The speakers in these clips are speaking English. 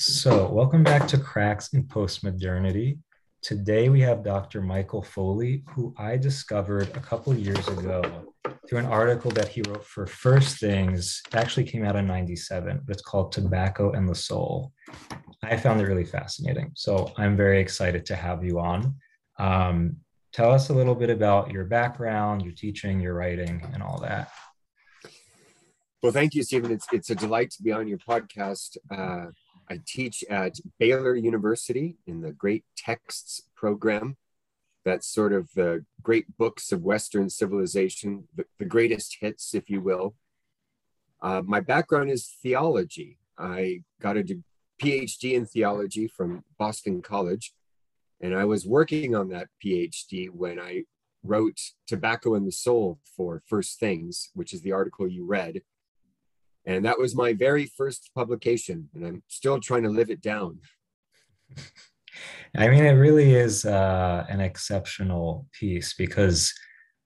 So welcome back to Cracks in Postmodernity. Today we have Dr. Michael Foley, who I discovered a couple years ago through an article that he wrote for First Things. It actually came out in 97, but it's called Tobacco and the Soul. I found it really fascinating. So I'm very excited to have you on. Um, tell us a little bit about your background, your teaching, your writing, and all that. Well, thank you, Stephen. It's, it's a delight to be on your podcast. Uh, I teach at Baylor University in the Great Texts program. That's sort of the great books of Western civilization, the, the greatest hits, if you will. Uh, my background is theology. I got a PhD in theology from Boston College, and I was working on that PhD when I wrote Tobacco and the Soul for First Things, which is the article you read. And that was my very first publication, and I'm still trying to live it down. I mean, it really is uh, an exceptional piece because,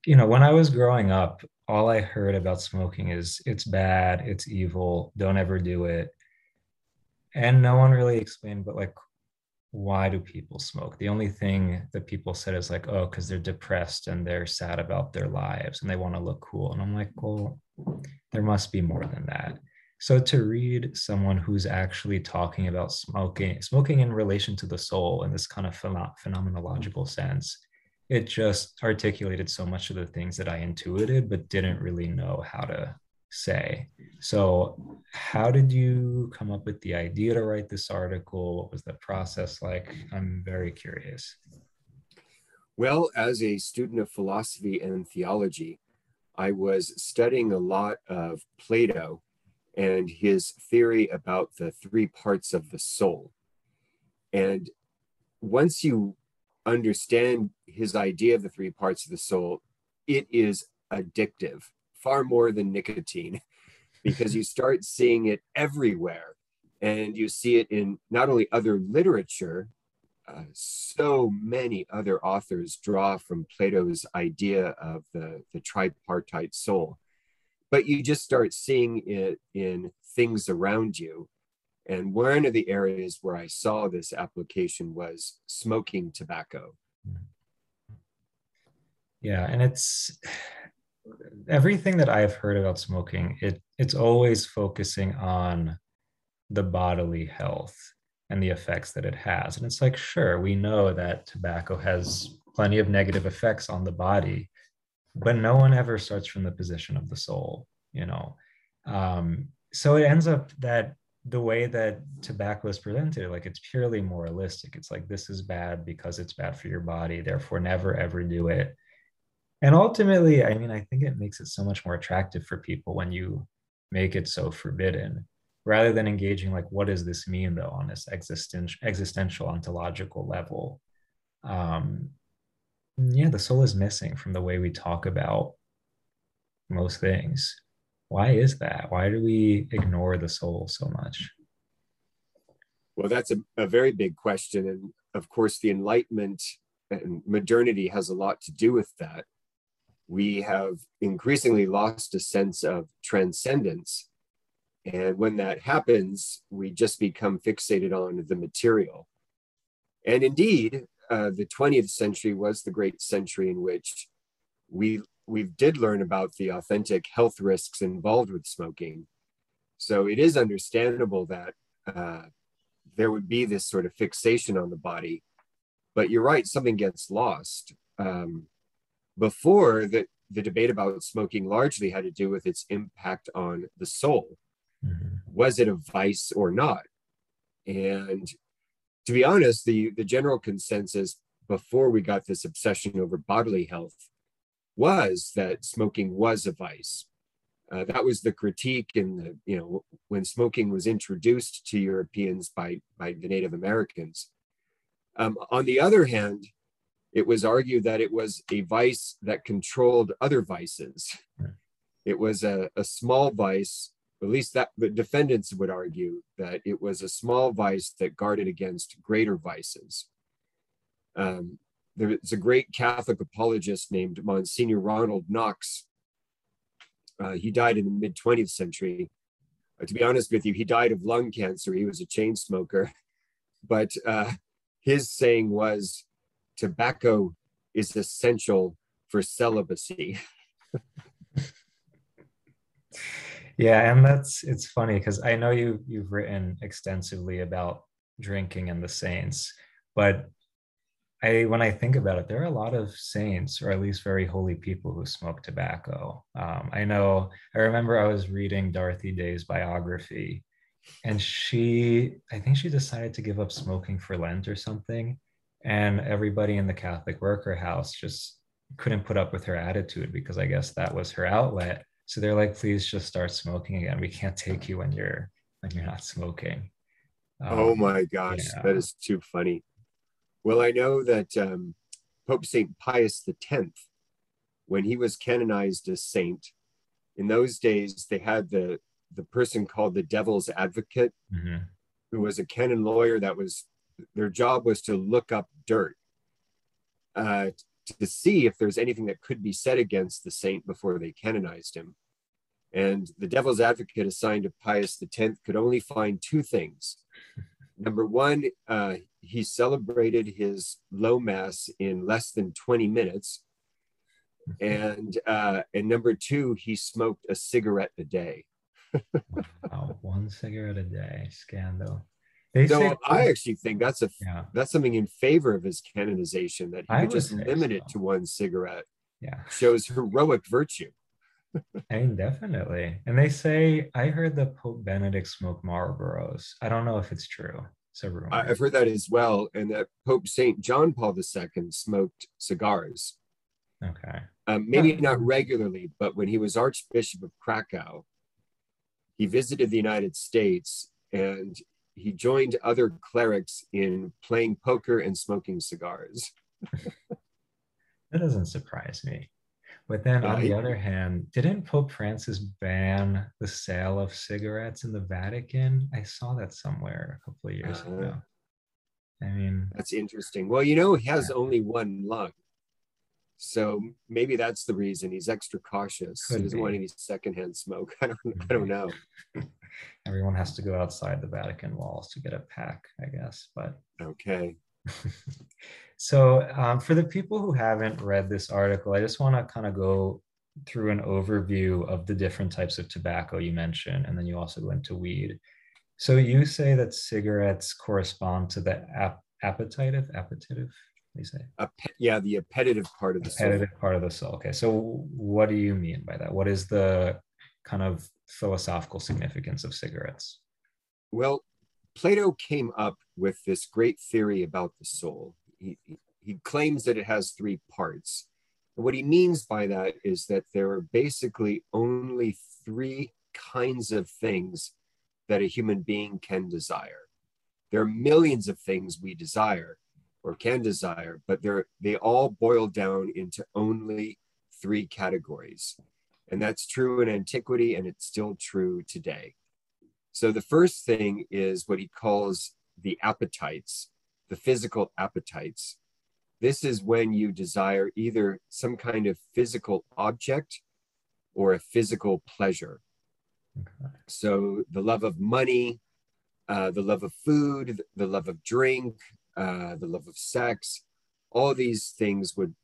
you know, when I was growing up, all I heard about smoking is it's bad, it's evil, don't ever do it. And no one really explained, but like, why do people smoke? The only thing that people said is like, oh, because they're depressed and they're sad about their lives and they want to look cool. And I'm like, well, there must be more than that. So to read someone who's actually talking about smoking, smoking in relation to the soul in this kind of phenomenological sense, it just articulated so much of the things that I intuited, but didn't really know how to say. So, how did you come up with the idea to write this article? What was the process like? I'm very curious. Well, as a student of philosophy and theology, I was studying a lot of Plato and his theory about the three parts of the soul. And once you understand his idea of the three parts of the soul, it is addictive far more than nicotine because you start seeing it everywhere and you see it in not only other literature uh, so many other authors draw from plato's idea of the, the tripartite soul. But you just start seeing it in things around you. And one of the areas where i saw this application was smoking tobacco. Yeah and it's everything that I've heard about smoking, it it's always focusing on the bodily health and the effects that it has. And it's like, sure, we know that tobacco has plenty of negative effects on the body, but no one ever starts from the position of the soul, you know. Um, so it ends up that the way that tobacco is presented, like it's purely moralistic. It's like this is bad because it's bad for your body, therefore never ever do it and ultimately i mean i think it makes it so much more attractive for people when you make it so forbidden rather than engaging like what does this mean though on this existential existential ontological level? Um yeah the soul is missing from the way we talk about most things. Why is that? Why do we ignore the soul so much? Well that's a, a very big question and of course the enlightenment and modernity has a lot to do with that. We have increasingly lost a sense of transcendence. And when that happens, we just become fixated on the material. And indeed, uh, the 20th century was the great century in which we we did learn about the authentic health risks involved with smoking. So it is understandable that uh, there would be this sort of fixation on the body. But you're right, something gets lost. Um, before the, the debate about smoking largely had to do with its impact on the soul. Mm-hmm. Was it a vice or not? And to be honest, the, the general consensus before we got this obsession over bodily health was that smoking was a vice. Uh, that was the critique in the, you know, when smoking was introduced to Europeans by, by the Native Americans. Um, on the other hand, it was argued that it was a vice that controlled other vices. It was a, a small vice, at least that the defendants would argue that it was a small vice that guarded against greater vices. Um, there's a great Catholic apologist named Monsignor Ronald Knox. Uh, he died in the mid 20th century, to be honest with you, he died of lung cancer. He was a chain smoker. But uh, his saying was tobacco is essential for celibacy. yeah, and that's it's funny because I know you you've written extensively about drinking and the saints, but I when I think about it, there are a lot of saints, or at least very holy people, who smoke tobacco. Um, I know. I remember I was reading Dorothy Day's biography, and she, I think she decided to give up smoking for Lent or something, and everybody in the Catholic worker house just couldn't put up with her attitude because I guess that was her outlet. So they're like, "Please just start smoking again. We can't take you when you're when you're not smoking." Um, oh my gosh, yeah. that is too funny. Well, I know that um, Pope St. Pius X, when he was canonized as saint, in those days they had the, the person called the devil's advocate, mm-hmm. who was a canon lawyer that was, their job was to look up dirt uh, to see if there's anything that could be said against the saint before they canonized him. And the devil's advocate assigned to Pius X could only find two things. Number one, uh, he celebrated his low mass in less than 20 minutes. And uh, and number two, he smoked a cigarette a day. wow, one cigarette a day, scandal. They so say, I actually think that's a yeah. that's something in favor of his canonization that he just limit so. it to one cigarette. Yeah, shows heroic virtue. I mean, definitely. And they say I heard that Pope Benedict smoked Marlboros. I don't know if it's true. So I've heard that as well, and that Pope Saint John Paul II smoked cigars. Okay. Um, maybe yeah. not regularly, but when he was Archbishop of Krakow, he visited the United States and he joined other clerics in playing poker and smoking cigars. that doesn't surprise me. But then on the other hand, didn't Pope Francis ban the sale of cigarettes in the Vatican? I saw that somewhere a couple of years uh, ago. I mean, that's interesting. Well, you know, he has yeah. only one lung. So maybe that's the reason he's extra cautious. Could he doesn't be. want any secondhand smoke. I don't I don't know. Everyone has to go outside the Vatican walls to get a pack, I guess. But okay. So, um, for the people who haven't read this article, I just want to kind of go through an overview of the different types of tobacco you mentioned, and then you also go into weed. So, you say that cigarettes correspond to the ap- appetitive, appetitive, you say? yeah, the appetitive part of the appetitive soul. part of the soul. Okay, so what do you mean by that? What is the kind of philosophical significance of cigarettes? Well, Plato came up with this great theory about the soul he, he claims that it has three parts. And what he means by that is that there are basically only three kinds of things that a human being can desire. There are millions of things we desire or can desire, but they're, they all boil down into only three categories. And that's true in antiquity, and it's still true today. So the first thing is what he calls the appetites, the physical appetites. This is when you desire either some kind of physical object or a physical pleasure. Okay. So the love of money, uh, the love of food, the love of drink, uh, the love of sex, all these things would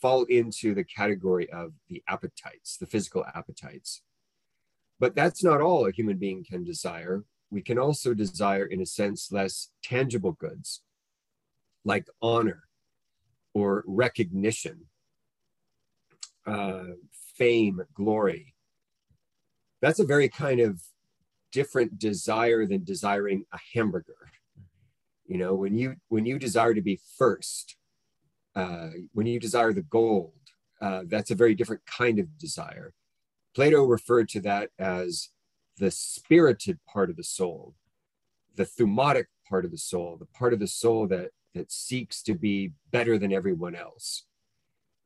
fall into the category of the appetites, the physical appetites. But that's not all a human being can desire we can also desire, in a sense, less tangible goods like honor or recognition, uh, fame, glory. That's a very kind of different desire than desiring a hamburger. You know, when you when you desire to be first, uh, when you desire the gold, uh, that's a very different kind of desire. Plato referred to that as the spirited part of the soul, the thumotic part of the soul, the part of the soul that, that seeks to be better than everyone else.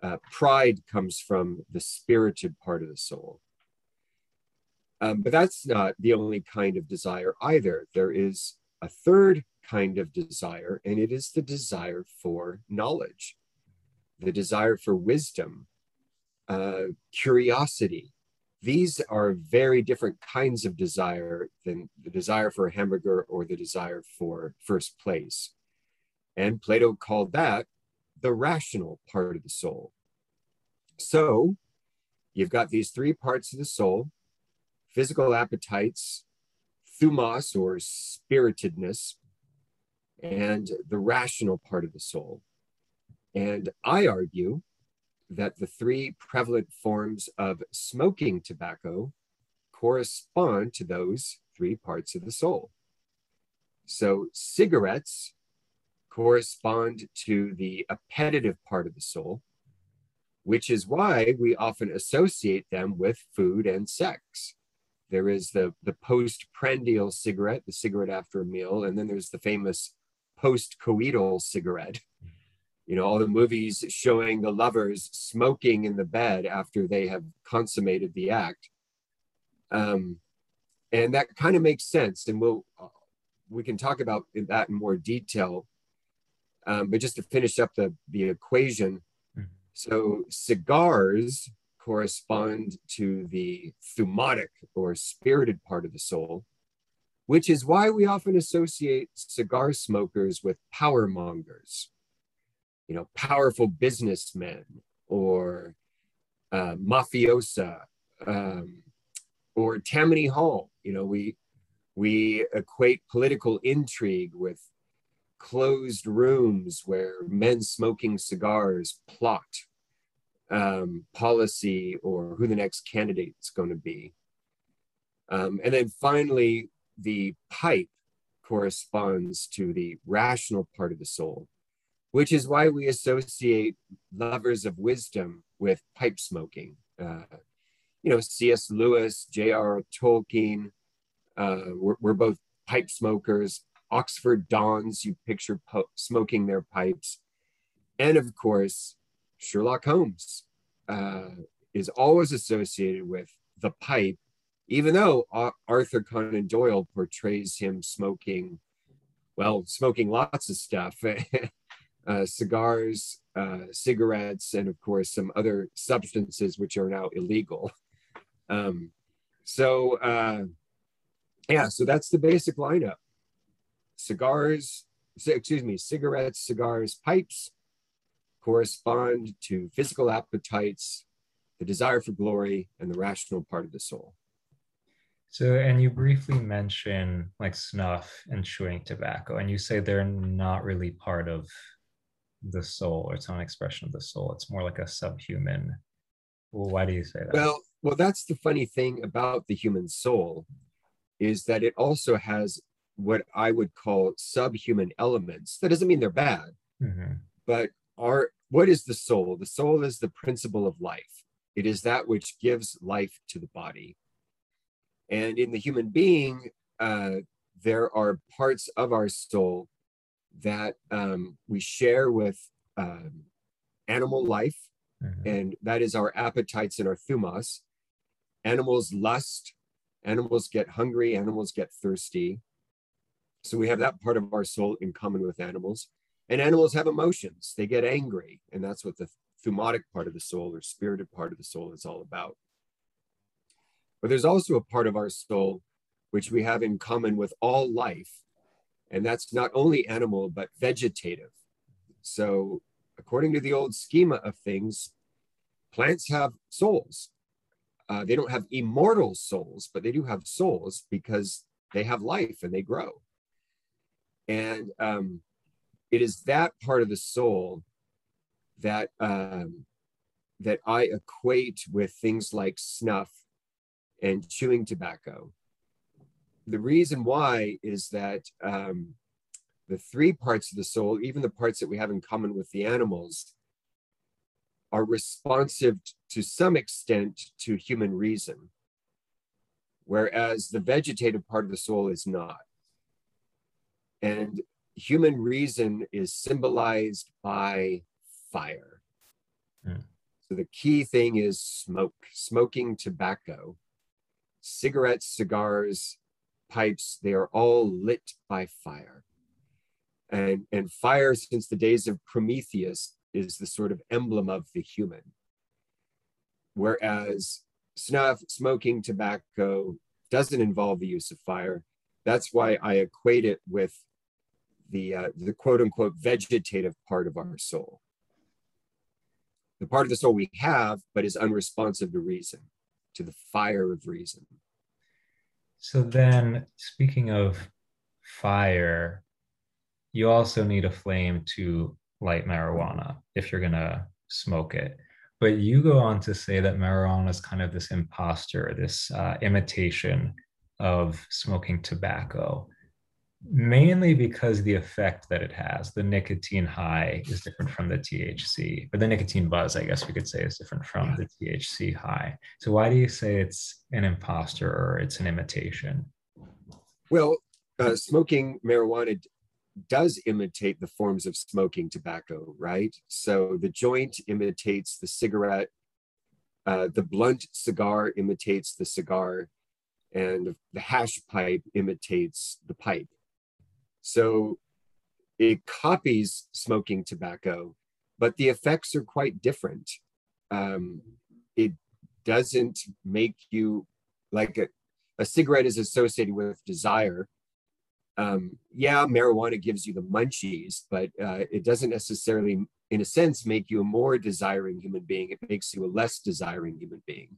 Uh, pride comes from the spirited part of the soul. Um, but that's not the only kind of desire either. There is a third kind of desire, and it is the desire for knowledge, the desire for wisdom, uh, curiosity, these are very different kinds of desire than the desire for a hamburger or the desire for first place. And Plato called that the rational part of the soul. So you've got these three parts of the soul physical appetites, thumos or spiritedness, and the rational part of the soul. And I argue that the three prevalent forms of smoking tobacco correspond to those three parts of the soul. So cigarettes correspond to the appetitive part of the soul, which is why we often associate them with food and sex. There is the, the postprandial cigarette, the cigarette after a meal, and then there's the famous post-coital cigarette, you know, all the movies showing the lovers smoking in the bed after they have consummated the act. Um, and that kind of makes sense. And we'll, we can talk about that in more detail. Um, but just to finish up the, the equation, mm-hmm. so cigars correspond to the thumotic or spirited part of the soul, which is why we often associate cigar smokers with power mongers you know, powerful businessmen or uh, mafiosa um, or Tammany Hall. You know, we we equate political intrigue with closed rooms where men smoking cigars plot um, policy or who the next candidate is going to be. Um, and then finally, the pipe corresponds to the rational part of the soul which is why we associate lovers of wisdom with pipe smoking. Uh, you know, C.S. Lewis, J.R. Tolkien, uh, we're, we're, both pipe smokers. Oxford Dons, you picture po- smoking their pipes. And of course, Sherlock Holmes uh, is always associated with the pipe, even though Arthur Conan Doyle portrays him smoking, well, smoking lots of stuff. uh, cigars, uh, cigarettes, and of course some other substances which are now illegal. Um, so uh, yeah, so that's the basic lineup. Cigars, excuse me, cigarettes, cigars, pipes correspond to physical appetites, the desire for glory, and the rational part of the soul. So, and you briefly mention like snuff and chewing tobacco, and you say they're not really part of the soul or it's not an expression of the soul. It's more like a subhuman. Well why do you say that? Well well that's the funny thing about the human soul is that it also has what i would call subhuman elements. That doesn't mean they're bad. Mm-hmm. but are what is the soul? The soul is the principle of life. It is that which gives life to the body and in the human being uh, there are parts of our soul that um, we share with um, animal life, mm-hmm. and that is our appetites and our thumos. Animals lust, animals get hungry, animals get thirsty. So we have that part of our soul in common with animals. And animals have emotions, they get angry, and that's what the thumotic part of the soul or spirited part of the soul is all about. But there's also a part of our soul which we have in common with all life, and that's not only animal, but vegetative. So, according to the old schema of things, plants have souls. Uh, they don't have immortal souls, but they do have souls because they have life and they grow. And um, it is that part of the soul that um, that I equate with things like snuff and chewing tobacco the reason why is that um, the three parts of the soul, even the parts that we have in common with the animals, are responsive to some extent to human reason, whereas the vegetative part of the soul is not. And human reason is symbolized by fire. Mm. So the key thing is smoke, smoking tobacco, cigarettes, cigars, pipes, they are all lit by fire. And, and fire, since the days of Prometheus, is the sort of emblem of the human. Whereas snuff, smoking, tobacco doesn't involve the use of fire. That's why I equate it with the, uh, the quote unquote vegetative part of our soul. The part of the soul we have, but is unresponsive to reason, to the fire of reason. So then, speaking of fire, you also need a flame to light marijuana if you're going to smoke it. But you go on to say that marijuana is kind of this imposter, this uh, imitation of smoking tobacco, mainly because the effect that it has, the nicotine high is different from the THC, but the nicotine buzz, I guess we could say, is different from the THC high. So why do you say it's an imposter or it's an imitation? Well, uh, smoking marijuana does imitate the forms of smoking tobacco, right? So the joint imitates the cigarette, uh, the blunt cigar imitates the cigar, and the hash pipe imitates the pipe. So it copies smoking tobacco, but the effects are quite different. Um, it doesn't make you like a, a cigarette is associated with desire um, yeah, marijuana gives you the munchies, but uh, it doesn't necessarily, in a sense, make you a more desiring human being. It makes you a less desiring human being.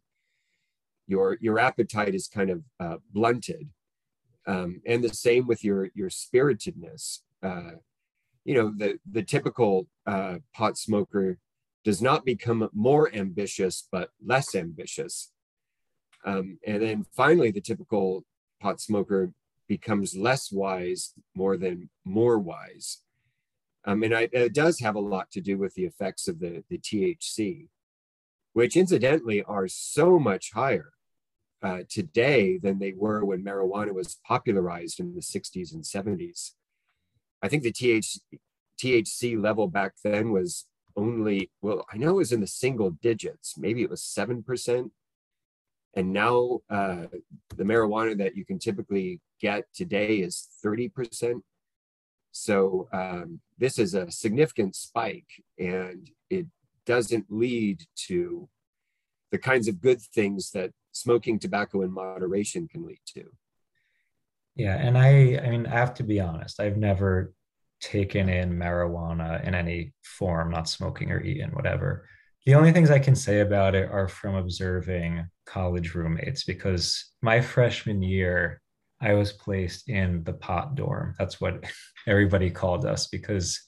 Your your appetite is kind of uh, blunted, um, and the same with your your spiritedness. Uh, you know, the the typical uh, pot smoker does not become more ambitious, but less ambitious. Um, and then finally, the typical pot smoker becomes less wise more than more wise. Um, and I, it does have a lot to do with the effects of the, the THC, which incidentally are so much higher uh, today than they were when marijuana was popularized in the 60s and 70s. I think the TH, THC level back then was only, well, I know it was in the single digits, maybe it was 7%. And now uh, the marijuana that you can typically get today is 30%. So um, this is a significant spike and it doesn't lead to the kinds of good things that smoking tobacco in moderation can lead to. Yeah, and I I mean I have to be honest, I've never taken in marijuana in any form, not smoking or eating, whatever. The only things I can say about it are from observing college roommates because my freshman year, I was placed in the pot dorm. That's what everybody called us because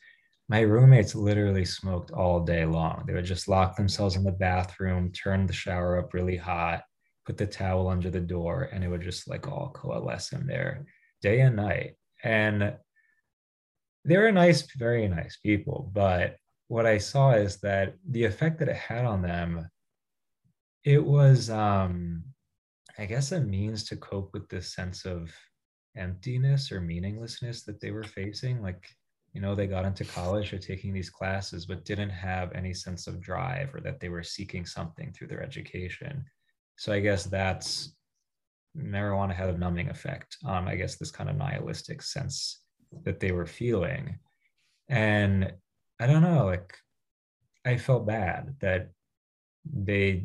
my roommates literally smoked all day long. They would just lock themselves in the bathroom, turn the shower up really hot, put the towel under the door, and it would just like all coalesce in there day and night. And they were nice, very nice people. But what I saw is that the effect that it had on them, it was um I guess a means to cope with this sense of emptiness or meaninglessness that they were facing. Like, you know, they got into college or taking these classes, but didn't have any sense of drive or that they were seeking something through their education. So I guess that's marijuana had a numbing effect on, I guess, this kind of nihilistic sense that they were feeling. And I don't know, like, I felt bad that they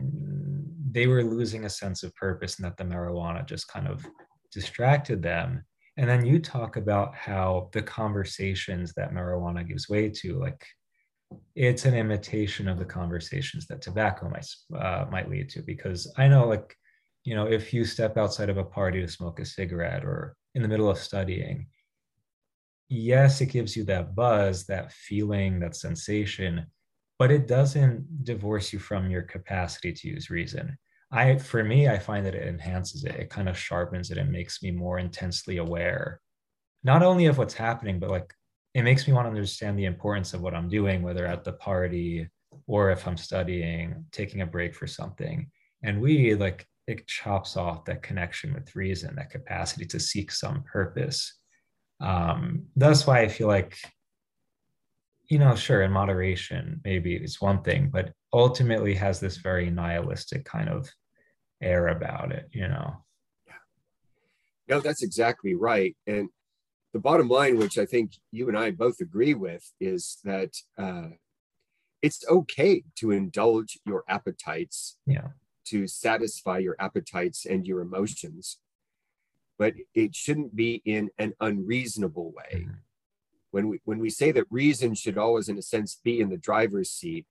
they were losing a sense of purpose and that the marijuana just kind of distracted them. And then you talk about how the conversations that marijuana gives way to, like it's an imitation of the conversations that tobacco might uh, might lead to. Because I know, like, you know, if you step outside of a party to smoke a cigarette or in the middle of studying, yes, it gives you that buzz, that feeling, that sensation, but it doesn't divorce you from your capacity to use reason. I for me, I find that it enhances it. It kind of sharpens it and makes me more intensely aware, not only of what's happening, but like it makes me want to understand the importance of what I'm doing, whether at the party or if I'm studying, taking a break for something. And we like it chops off that connection with reason, that capacity to seek some purpose. Um, that's why I feel like, you know, sure, in moderation, maybe it's one thing, but ultimately has this very nihilistic kind of air about it, you know? Yeah. No, that's exactly right. And the bottom line, which I think you and I both agree with, is that uh, it's okay to indulge your appetites. Yeah. to satisfy your appetites and your emotions, but it shouldn't be in an unreasonable way. Mm-hmm. When we when we say that reason should always, in a sense, be in the driver's seat,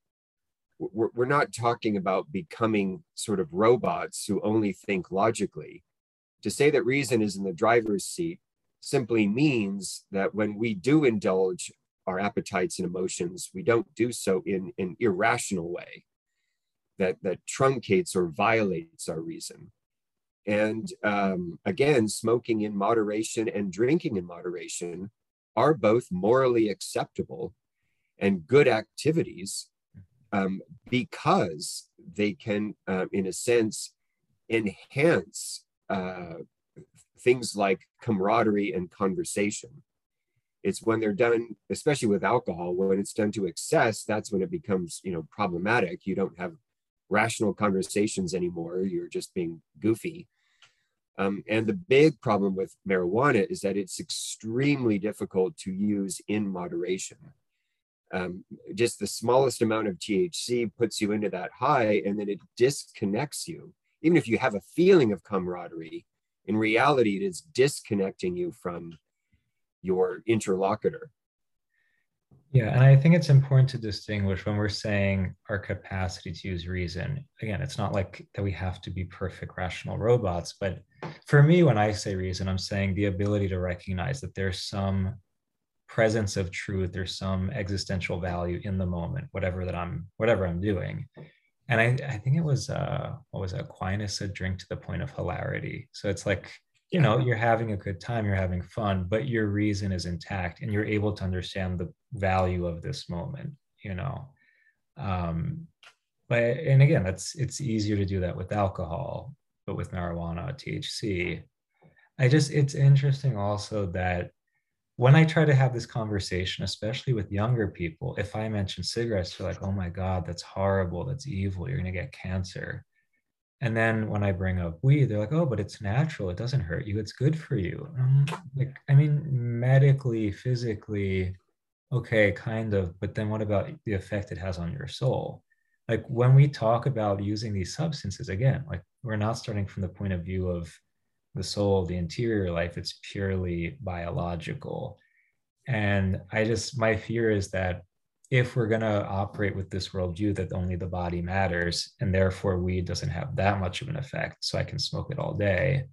we're, we're not talking about becoming sort of robots who only think logically. To say that reason is in the driver's seat simply means that when we do indulge our appetites and emotions, we don't do so in an irrational way that, that truncates or violates our reason. And um, again, smoking in moderation and drinking in moderation are both morally acceptable and good activities um, because they can, uh, in a sense, enhance uh, things like camaraderie and conversation. It's when they're done, especially with alcohol, when it's done to excess, that's when it becomes, you know, problematic. You don't have rational conversations anymore. You're just being goofy. Um, and the big problem with marijuana is that it's extremely difficult to use in moderation. Um, just the smallest amount of THC puts you into that high, and then it disconnects you. Even if you have a feeling of camaraderie, in reality, it is disconnecting you from your interlocutor. Yeah, and I think it's important to distinguish when we're saying our capacity to use reason. Again, it's not like that we have to be perfect rational robots, but for me, when I say reason, I'm saying the ability to recognize that there's some presence of truth, or some existential value in the moment, whatever that I'm, whatever I'm doing. And I, I think it was uh what was it? Aquinas said drink to the point of hilarity. So it's like you know you're having a good time you're having fun but your reason is intact and you're able to understand the value of this moment you know um but and again that's it's easier to do that with alcohol but with marijuana thc i just it's interesting also that when i try to have this conversation especially with younger people if i mention cigarettes they're like oh my god that's horrible that's evil you're going to get cancer and then when I bring up weed, they're like, oh, but it's natural. It doesn't hurt you. It's good for you. like, I mean, medically, physically, okay, kind of. But then what about the effect it has on your soul? Like when we talk about using these substances, again, like we're not starting from the point of view of the soul, the interior life. It's purely biological. And I just, my fear is that if we're going to operate with this worldview that only the body matters and therefore weed doesn't have that much of an effect so i can smoke it all day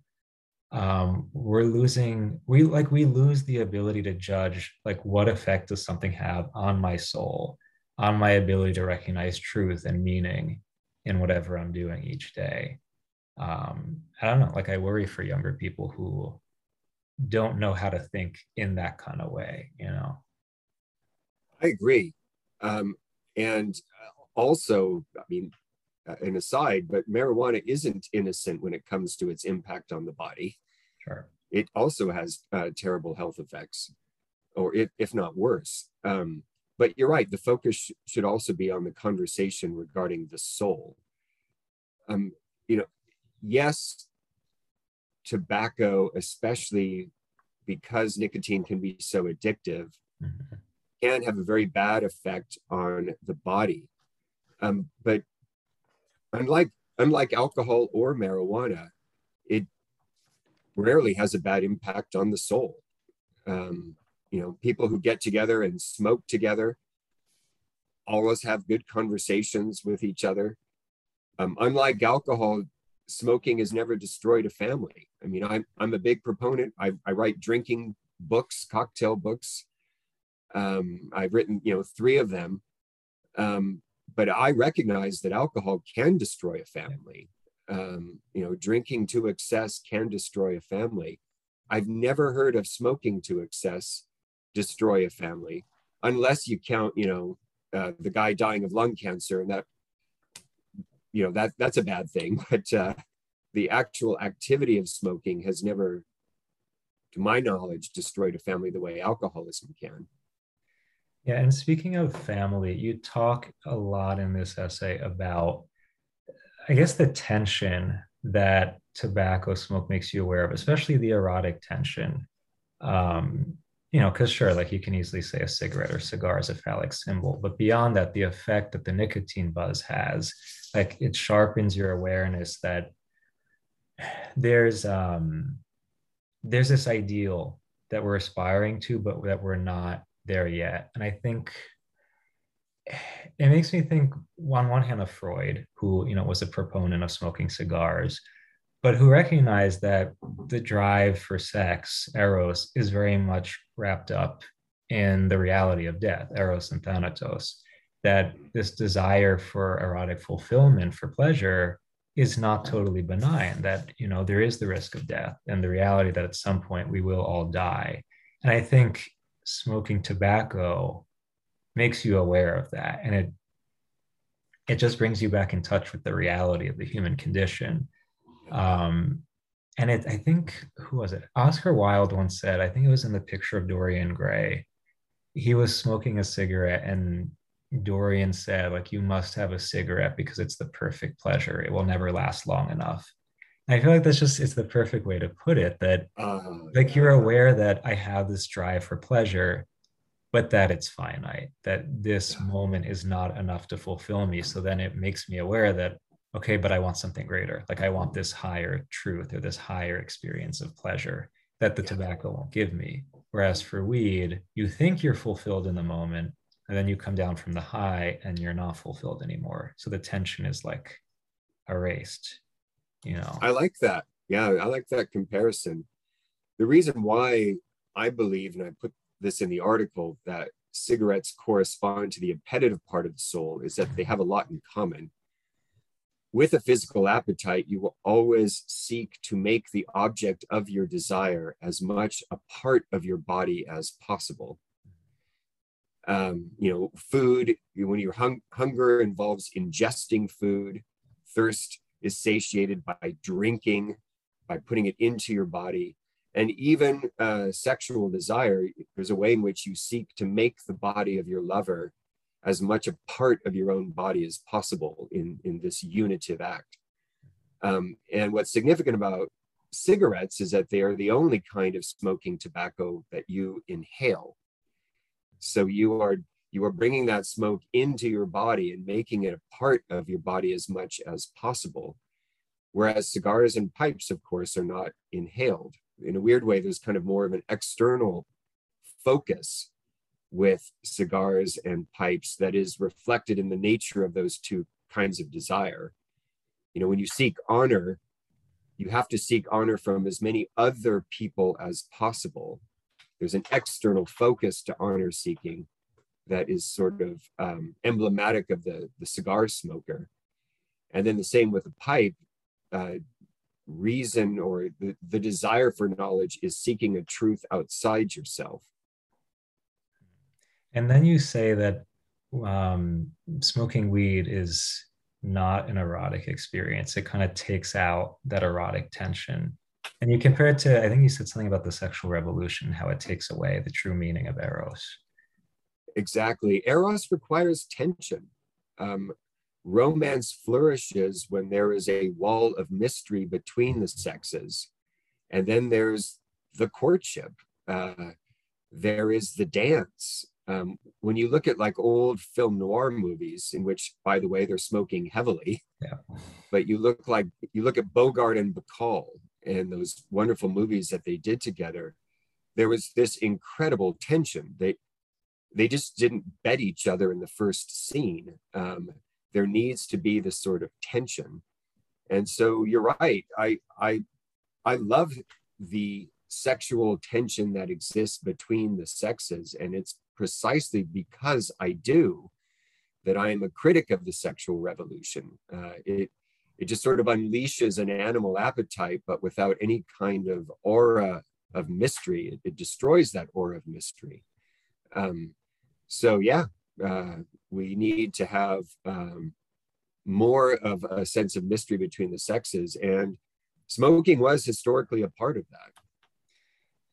um, we're losing we like we lose the ability to judge like what effect does something have on my soul on my ability to recognize truth and meaning in whatever i'm doing each day um, i don't know like i worry for younger people who don't know how to think in that kind of way you know I agree. Um, and also, I mean, uh, an aside, but marijuana isn't innocent when it comes to its impact on the body. Sure. It also has uh, terrible health effects, or if, if not worse. Um, but you're right, the focus sh- should also be on the conversation regarding the soul. Um, you know, yes, tobacco, especially because nicotine can be so addictive, mm-hmm can have a very bad effect on the body. Um, but unlike unlike alcohol or marijuana, it rarely has a bad impact on the soul. Um, you know, people who get together and smoke together always have good conversations with each other. Um, unlike alcohol, smoking has never destroyed a family. I mean, I'm, I'm a big proponent. I, I write drinking books, cocktail books. Um, I've written, you know, three of them. Um, but I recognize that alcohol can destroy a family. Um, you know, drinking to excess can destroy a family. I've never heard of smoking to excess destroy a family, unless you count, you know, uh, the guy dying of lung cancer, and that, you know, that that's a bad thing. But uh, the actual activity of smoking has never, to my knowledge, destroyed a family the way alcoholism can. Yeah, and speaking of family, you talk a lot in this essay about, I guess, the tension that tobacco smoke makes you aware of, especially the erotic tension. Um, you know, because sure, like you can easily say a cigarette or cigar is a phallic symbol, but beyond that, the effect that the nicotine buzz has, like it sharpens your awareness that there's um there's this ideal that we're aspiring to, but that we're not there yet. And I think it makes me think on one hand of Freud, who you know was a proponent of smoking cigars, but who recognize that the drive for sex, eros, is very much wrapped up in the reality of death, eros and thanatos. That this desire for erotic fulfillment, for pleasure, is not totally benign. That you know there is the risk of death and the reality that at some point we will all die. And I think smoking tobacco makes you aware of that, and it it just brings you back in touch with the reality of the human condition um, and it, I think, who was it? Oscar Wilde once said, I think it was in the picture of Dorian Gray. He was smoking a cigarette, and Dorian said, like, you must have a cigarette because it's the perfect pleasure. It will never last long enough. And I feel like that's just, it's the perfect way to put it that, uh, like, you're aware that I have this drive for pleasure, but that it's finite, that this moment is not enough to fulfill me. So then it makes me aware that okay, but I want something greater. Like I want this higher truth or this higher experience of pleasure that the tobacco won't give me. Whereas for weed, you think you're fulfilled in the moment, and then you come down from the high and you're not fulfilled anymore. So the tension is like erased, you know. I like that. Yeah, I like that comparison. The reason why I believe, and I put this in the article, that cigarettes correspond to the appetitive part of the soul is that they have a lot in common with a physical appetite, you will always seek to make the object of your desire as much a part of your body as possible. Um, you know, food, when your hung- hunger involves ingesting food, thirst is satiated by drinking, by putting it into your body. And even uh, sexual desire, there's a way in which you seek to make the body of your lover as much a part of your own body as possible in, in this unitive act. Um, and what's significant about cigarettes is that they are the only kind of smoking tobacco that you inhale. So you are you are bringing that smoke into your body and making it a part of your body as much as possible. Whereas cigars and pipes, of course, are not inhaled. In a weird way, there's kind of more of an external focus with cigars and pipes that is reflected in the nature of those two kinds of desire. You know, when you seek honor, you have to seek honor from as many other people as possible. There's an external focus to honor seeking that is sort of um, emblematic of the, the cigar smoker. And then the same with a pipe. Uh, reason or the, the desire for knowledge is seeking a truth outside yourself and then you say that um, smoking weed is not an erotic experience. It kind of takes out that erotic tension. And you compare it to, I think you said something about the sexual revolution, how it takes away the true meaning of Eros. Exactly. Eros requires tension. Um, romance flourishes when there is a wall of mystery between the sexes. And then there's the courtship. Uh, there is the dance um, when you look at like old film noir movies in which by the way they're smoking heavily yeah. but you look like you look at bogart and bacall and those wonderful movies that they did together there was this incredible tension. They they just didn't bet each other in the first scene. Um, there needs to be this sort of tension. And so you're right. I i i love the sexual tension that exists between the sexes and it's precisely because I do that I am a critic of the sexual revolution. Uh, it it just sort of unleashes an animal appetite, but without any kind of aura of mystery. It, it destroys that aura of mystery. Um, so yeah, uh, we need to have um, more of a sense of mystery between the sexes, and smoking was historically a part of that.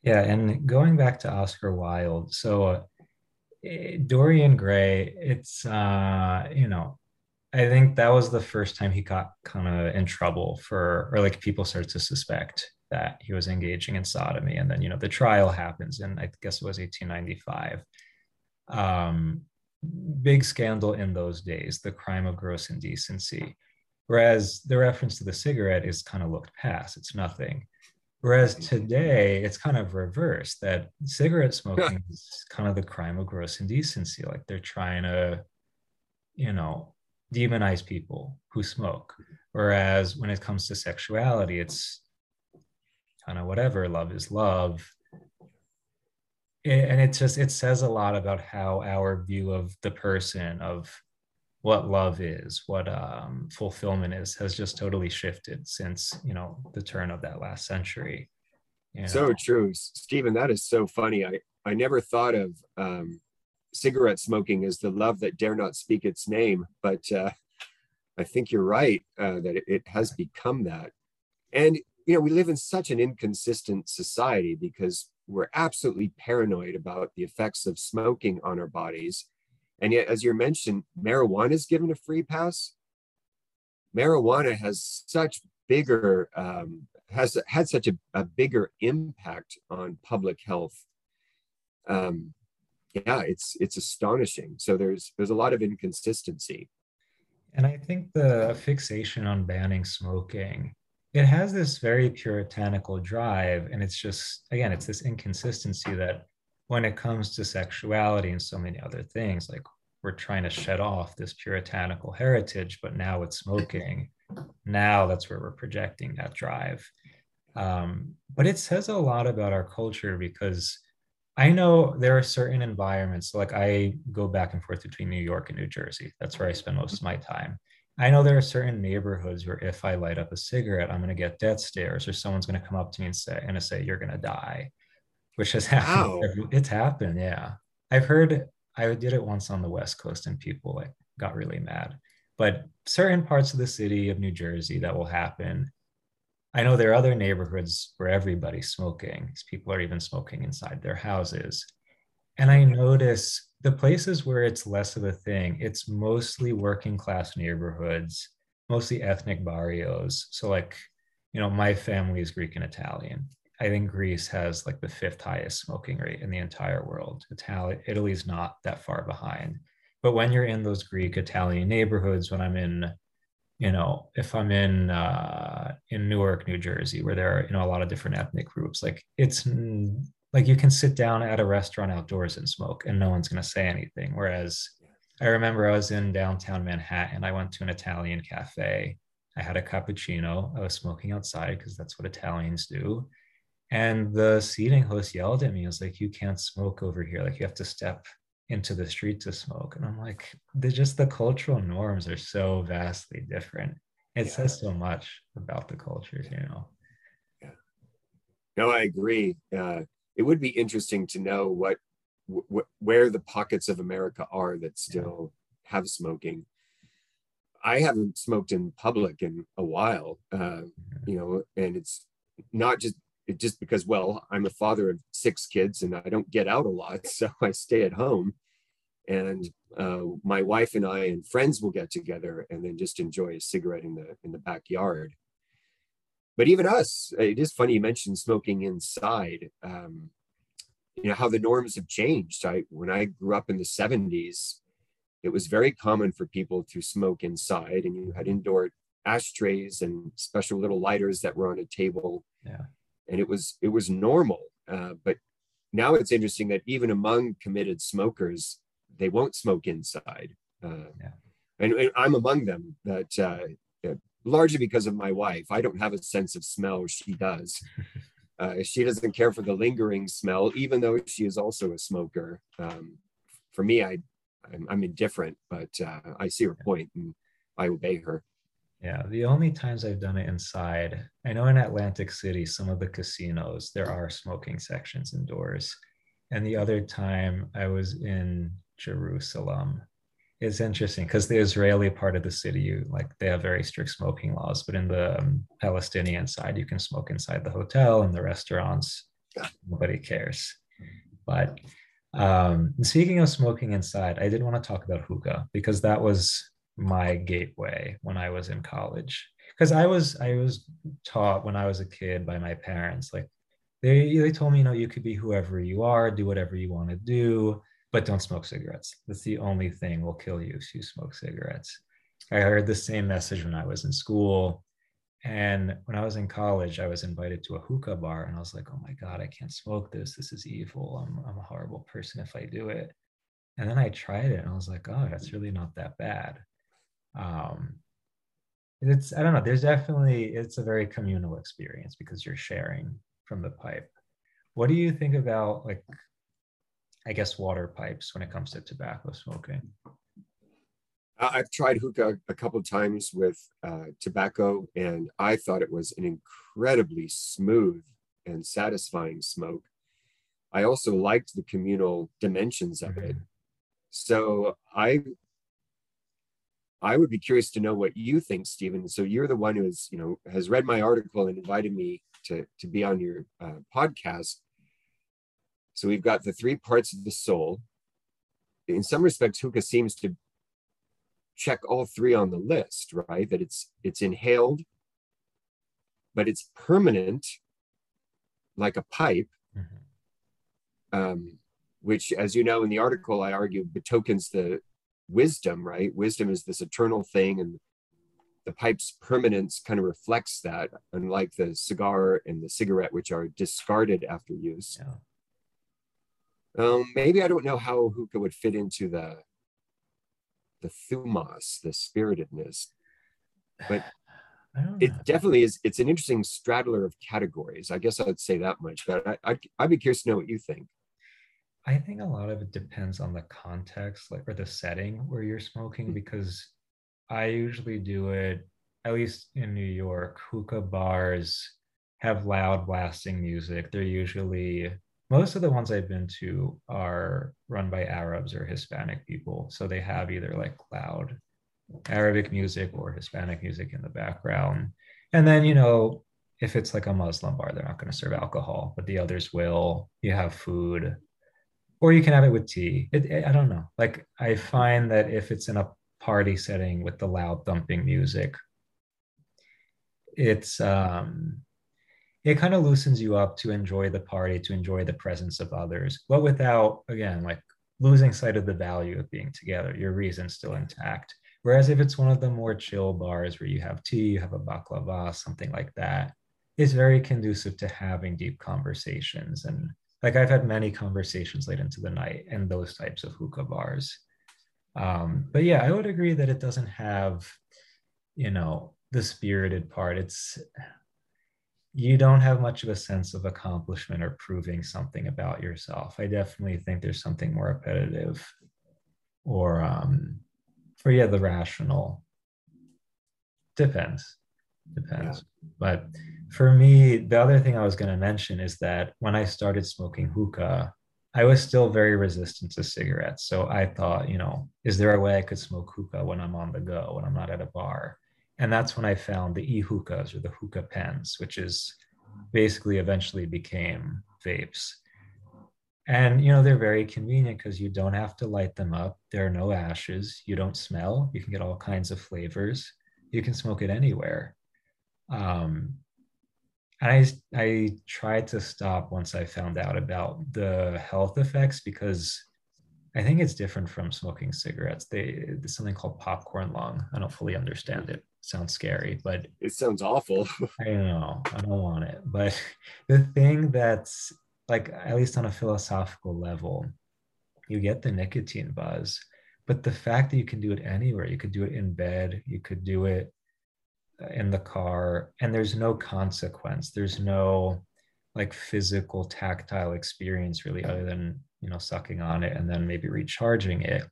Yeah, and going back to Oscar Wilde, so uh, Dorian Gray, it's uh, you know, I think that was the first time he got kind of in trouble for, or like people started to suspect that he was engaging in sodomy. And then, you know, the trial happens and I guess it was 1895. Um, big scandal in those days, the crime of gross indecency. Whereas the reference to the cigarette is kind of looked past, it's nothing. Whereas mm-hmm. today, it's kind of reversed that cigarette smoking is kind of the crime of gross indecency. Like they're trying to, you know, demonize people who smoke. Mm-hmm. Whereas when it comes to sexuality, it's kind of whatever, love is love. and it just it says a lot about how our view of the person of what love is what um, fulfillment is has just totally shifted since you know the turn of that last century. You know? so true. Stephen that is so funny. I i never thought of um, cigarette smoking as the love that dare not speak its name but uh, i think you're right uh, that it, it has become that. And you know we live in such an inconsistent society because we're absolutely paranoid about the effects of smoking on our bodies and yet, as you mentioned, marijuana is given a free pass. Marijuana has such bigger, um, has had such a, a, bigger impact on public health. Um, yeah, it's it's astonishing. So there's there's a lot of inconsistency. And I think the fixation on banning smoking, it has this very puritanical drive, and it's just again, it's this inconsistency that when it comes to sexuality and so many other things, like we're trying to shed off this puritanical heritage, but now with smoking, now that's where we're projecting that drive. Um, but it says a lot about our culture because I know there are certain environments, like I go back and forth between New York and New Jersey. That's where I spend most of my time. I know there are certain neighborhoods where if I light up a cigarette, I'm going to get death stares, or someone's going to come up to me and say, "And say you're going to die," which has happened. Wow. It's happened, yeah. I've heard. I did it once on the West Coast, and people like got really mad. But certain parts of the city of New Jersey that will happen. I know there are other neighborhoods where everybody's smoking. People are even smoking inside their houses. And I mm-hmm. notice the places where it's less of a thing, it's mostly working class neighborhoods, mostly ethnic barrios. So, like, you know, my family is Greek and Italian. I think Greece has like the fifth highest smoking rate in the entire world. Italy, Italy's not that far behind. But when you're in those Greek Italian neighborhoods, when I'm in, you know, if I'm in uh, in Newark, New Jersey, where there are you know a lot of different ethnic groups, like it's like you can sit down at a restaurant outdoors and smoke, and no one's going to say anything. Whereas I remember I was in downtown Manhattan. I went to an Italian cafe. I had a cappuccino. I was smoking outside because that's what Italians do and the seating host yelled at me. He was like, "You can't smoke over here. Like you have to step into the street to smoke." And I'm like, "They're just the cultural norms are so vastly different. It yeah. says so much about the cultures, you know." Yeah. No, I agree. Uh, it would be interesting to know what wh- where the pockets of America are that still yeah. have smoking. I haven't smoked in public in a while, uh, mm-hmm. you know, and it's not just just because, well, I'm a father of six kids and I don't get out a lot, so I stay at home. And uh, my wife and I and friends will get together and then just enjoy a cigarette in the in the backyard. But even us, it is funny you mentioned smoking inside. Um, you know how the norms have changed. I when I grew up in the 70s, it was very common for people to smoke inside, and you had indoor ashtrays and special little lighters that were on a table. Yeah and it was it was normal. Uh, but now it's interesting that even among committed smokers, they won't smoke inside. Uh, yeah. and, and, I'm among them. That uh, largely because of my wife. I don't have a sense of smell; she does. Uh, she doesn't care for the lingering smell, even though she is also a smoker. Um, for me, I I'm, I'm indifferent, but uh, I see her point and I obey her. Yeah, the only times I've done it inside, I know in Atlantic City, some of the casinos, there are smoking sections indoors. And the other time I was in Jerusalem, it's interesting because the Israeli part of the city, you like they have very strict smoking laws, but in the um, Palestinian side, you can smoke inside the hotel and the restaurants. Nobody cares. But um, speaking of smoking inside, I did want to talk about hookah because that was my gateway when I was in college. because I was I was taught when I was a kid by my parents like they they told me you know you could be whoever you are do whatever you want to do but don't smoke cigarettes that's the only thing will kill you if you smoke cigarettes I heard the same message when I was in school and when I was in college, I was invited to a hookah bar, and I was like, "Oh my god, I can't smoke this. This is evil. I'm I'm a horrible person if I do it." And then I tried it, and I was like, "Oh, that's really not that bad." Um, it's I don't know. There's definitely it's a very communal experience because you're sharing from the pipe. What do you think about like, I guess, water pipes when it comes to tobacco smoking? I've tried hookah a couple times with uh, tobacco, and I thought it was an incredibly smooth and satisfying smoke. I also liked the communal dimensions of it. So I I would be curious to know what you think, Stephen. So you're the one who has, you know, has read my article and invited me to to be on your uh, podcast. So we've got the three parts of the soul. In some respects, hookah seems to check all three on the list, right? That it's it's inhaled, but it's permanent, like a pipe. Mm-hmm. Um, which, as you know, in the article, I argue betokens the wisdom, right? Wisdom is this eternal thing, and the pipe's permanence kind of reflects that, unlike the cigar and the cigarette, which are discarded after use. Yeah. Um, maybe I don't know how hookah would fit into the the thumos, the spiritedness. But it definitely is. It's an interesting straddler of categories. I guess I'd say that much. But I, I'd, I'd be curious to know what you think. I think a lot of it depends on the context, like or the setting where you're smoking, mm-hmm. because I usually do it, at least in New York, hookah bars have loud blasting music. They're usually most of the ones I've been to are run by Arabs or Hispanic people. So they have either like loud Arabic music or Hispanic music in the background. And then, you know, if it's like a Muslim bar, they're not going to serve alcohol, but the others will. You have food, or you can have it with tea. It, it, I don't know. Like, I find that if it's in a party setting with the loud thumping music, it's um it kind of loosens you up to enjoy the party, to enjoy the presence of others, but without, again, like losing sight of the value of being together, your reason's still intact. Whereas if it's one of the more chill bars where you have tea, you have a baklava, something like that, it's very conducive to having deep conversations. And like I've had many conversations late into the night in those types of hookah bars. Um, but yeah, I would agree that it doesn't have, you know, the spirited part. It's you don't have much of a sense of accomplishment or proving something about yourself. I definitely think there's something more repetitive or um or yeah, the rational. Depends. Depends. Yeah. But for me, the other thing I was going to mention is that when I started smoking hookah, I was still very resistant to cigarettes. So I thought, you know, is there a way I could smoke hookah when I'm on the go, when I'm not at a bar? and that's when I found the e-hookahs or the hookah pens, which is basically eventually became vapes. And you know they're very convenient because you don't have to light them up. There are no ashes. You don't smell. You can get all kinds of flavors. You can smoke it anywhere. Um, and I I tried to stop once I found out about the health effects because I think it's different from smoking cigarettes. They there's something called popcorn lung. I don't fully understand it sounds scary, but it sounds awful. I don't know. I don't want it. But the thing that's like, at least on a philosophical level, you get the nicotine buzz. But the fact that you can do it anywhere, you could do it in bed, you could do it in the car, and there's no consequence. There's no like physical tactile experience really other than you know sucking on it and then maybe recharging it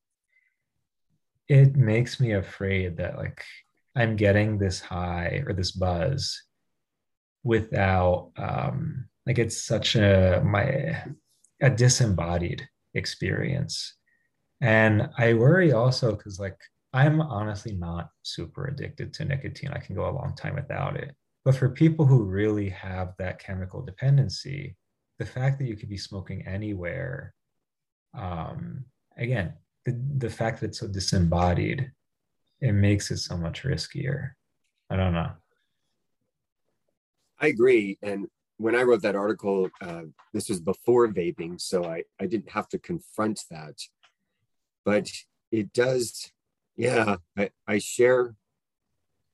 it makes me afraid that like I'm getting this high or this buzz without um, like it's such a my a disembodied experience. And I worry also because like I'm honestly not super addicted to nicotine. I can go a long time without it. But for people who really have that chemical dependency, the fact that you could be smoking anywhere, um, again, the, the fact that it's so disembodied it makes it so much riskier. I don't know. I agree. And when I wrote that article, uh, this was before vaping, so I, I didn't have to confront that. But it does, yeah, I, I share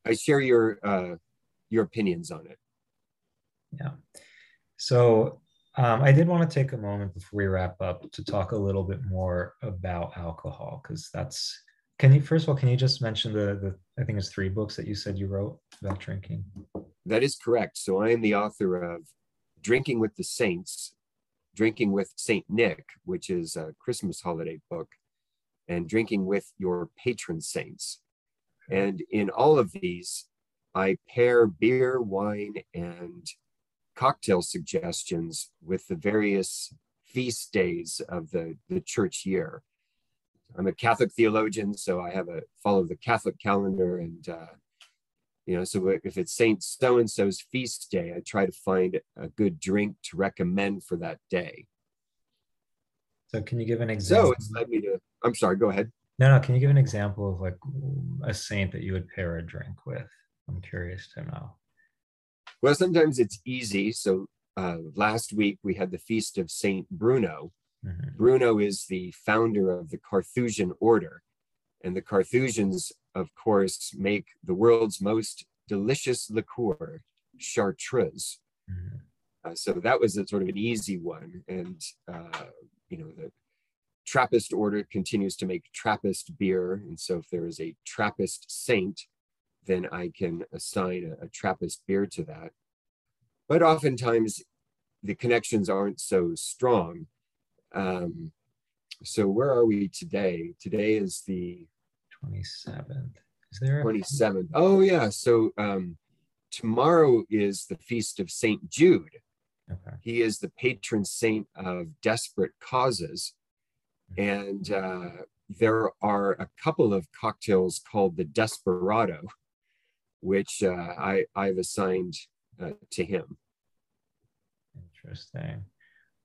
I share your uh, your opinions on it. Yeah. So um, I did want to take a moment before we wrap up to talk a little bit more about alcohol because that's. Can you first of all can you just mention the the I think it's three books that you said you wrote about drinking? That is correct. So I am the author of Drinking with the Saints, Drinking with Saint Nick, which is a Christmas holiday book, and Drinking with Your Patron Saints. And in all of these, I pair beer, wine, and cocktail suggestions with the various feast days of the, the church year. I'm a Catholic theologian, so I have a follow the Catholic calendar, and uh, you know, so if it's Saint so and so's feast day, I try to find a good drink to recommend for that day. So, can you give an example? So it's led me to. I'm sorry. Go ahead. No, no. Can you give an example of like a saint that you would pair a drink with? I'm curious to know. Well, sometimes it's easy. So uh, last week we had the feast of Saint Bruno. Mm-hmm. Bruno is the founder of the Carthusian order, and the Carthusians, of course, make the world's most delicious liqueur, chartreuse. Mm-hmm. Uh, so that was a sort of an easy one, and uh, you know the Trappist order continues to make Trappist beer. And so if there is a Trappist saint, then I can assign a, a Trappist beer to that. But oftentimes the connections aren't so strong. Um, so where are we today? Today is the 27th. Is there a 27th? Oh yeah. So um, tomorrow is the feast of Saint Jude. Okay. He is the patron saint of desperate causes. And uh, there are a couple of cocktails called the Desperado, which uh, I, I've assigned uh, to him. Interesting.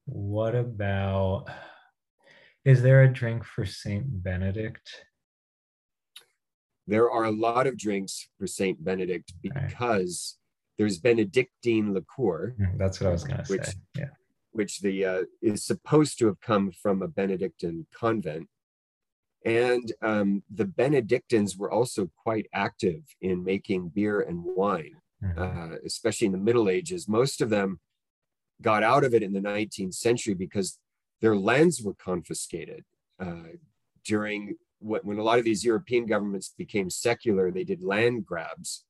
What about, is there a drink for Saint Benedict? There are a lot of drinks for Saint Benedict because. There's Benedictine liqueur. Mm, that's what I was going to say. Yeah which the uh, is supposed to have come from a Benedictine convent. And um, the Benedictines were also quite active in making beer and wine, mm-hmm. uh, especially in the Middle Ages. Most of them got out of it in the 19th century because their lands were confiscated uh, during what, when a lot of these European governments became secular, they did land grabs.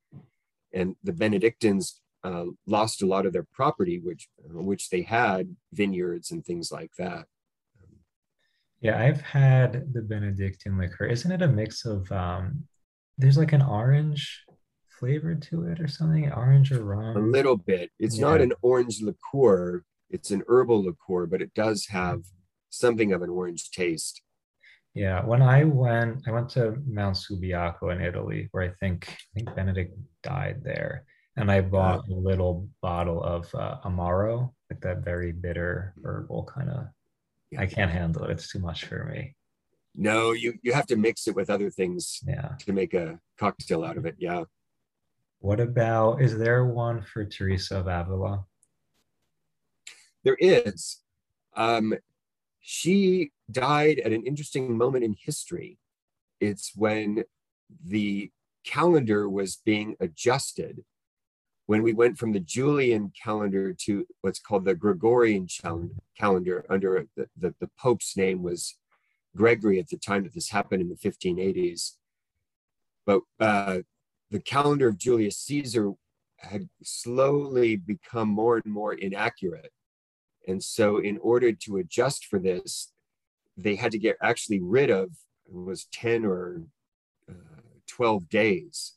And the Benedictines uh, lost a lot of their property, which which they had vineyards and things like that. Yeah, I've had the Benedictine liquor. Isn't it a mix of? Um, there's like an orange flavor to it or something, orange or rum. A little bit. It's yeah. not an orange liqueur. It's an herbal liqueur, but it does have something of an orange taste. Yeah, when I went, I went to Mount Subiaco in Italy, where I think I think Benedict died there and I bought a little bottle of uh, Amaro, like that very bitter herbal kind of. Yeah. I can't handle it. It's too much for me. No, you you have to mix it with other things. Yeah. To make a cocktail out of it. Yeah. What about? Is there one for Teresa of Avila? There is. Um, she died at an interesting moment in history. It's when the calendar was being adjusted when we went from the Julian calendar to what's called the Gregorian calendar under the, the, the, Pope's name was Gregory at the time that this happened in the 1580s. But uh, the calendar of Julius Caesar had slowly become more and more inaccurate. And so, in order to adjust for this, they had to get actually rid of it was 10 or uh, 12 days.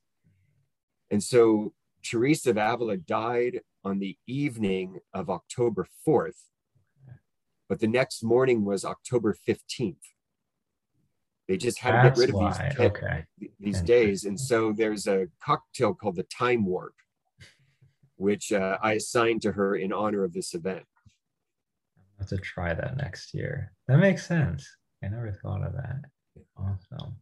And so Teresa of Avila died on the evening of October 4th, but the next morning was October 15th. They just had That's to get rid of these, okay. these days. And so there's a cocktail called the Time Warp, which uh, I assigned to her in honor of this event. Have to try that next year. That makes sense. I never thought of that. Awesome.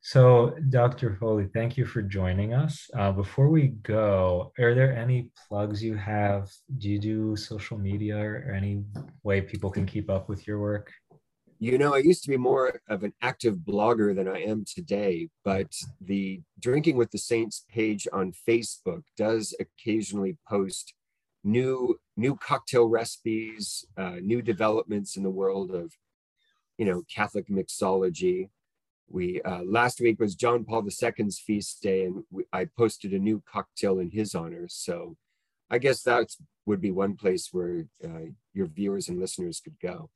So, Dr. Foley, thank you for joining us. Uh, before we go, are there any plugs you have? Do you do social media or any way people can keep up with your work? You know, I used to be more of an active blogger than I am today, but the Drinking with the Saints page on Facebook does occasionally post new new cocktail recipes, uh, new developments in the world of, you know, Catholic mixology we uh, last week was John Paul II's feast day, and we, I posted a new cocktail in his honor. So I guess that would be one place where uh, your viewers and listeners could go.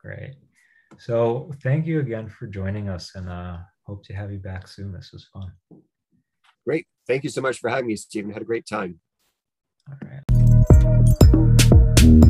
Great. So thank you again for joining us, and uh, hope to have you back soon. This was fun. Great. Thank you so much for having me, Stephen. Had a great time. All right. Thank you.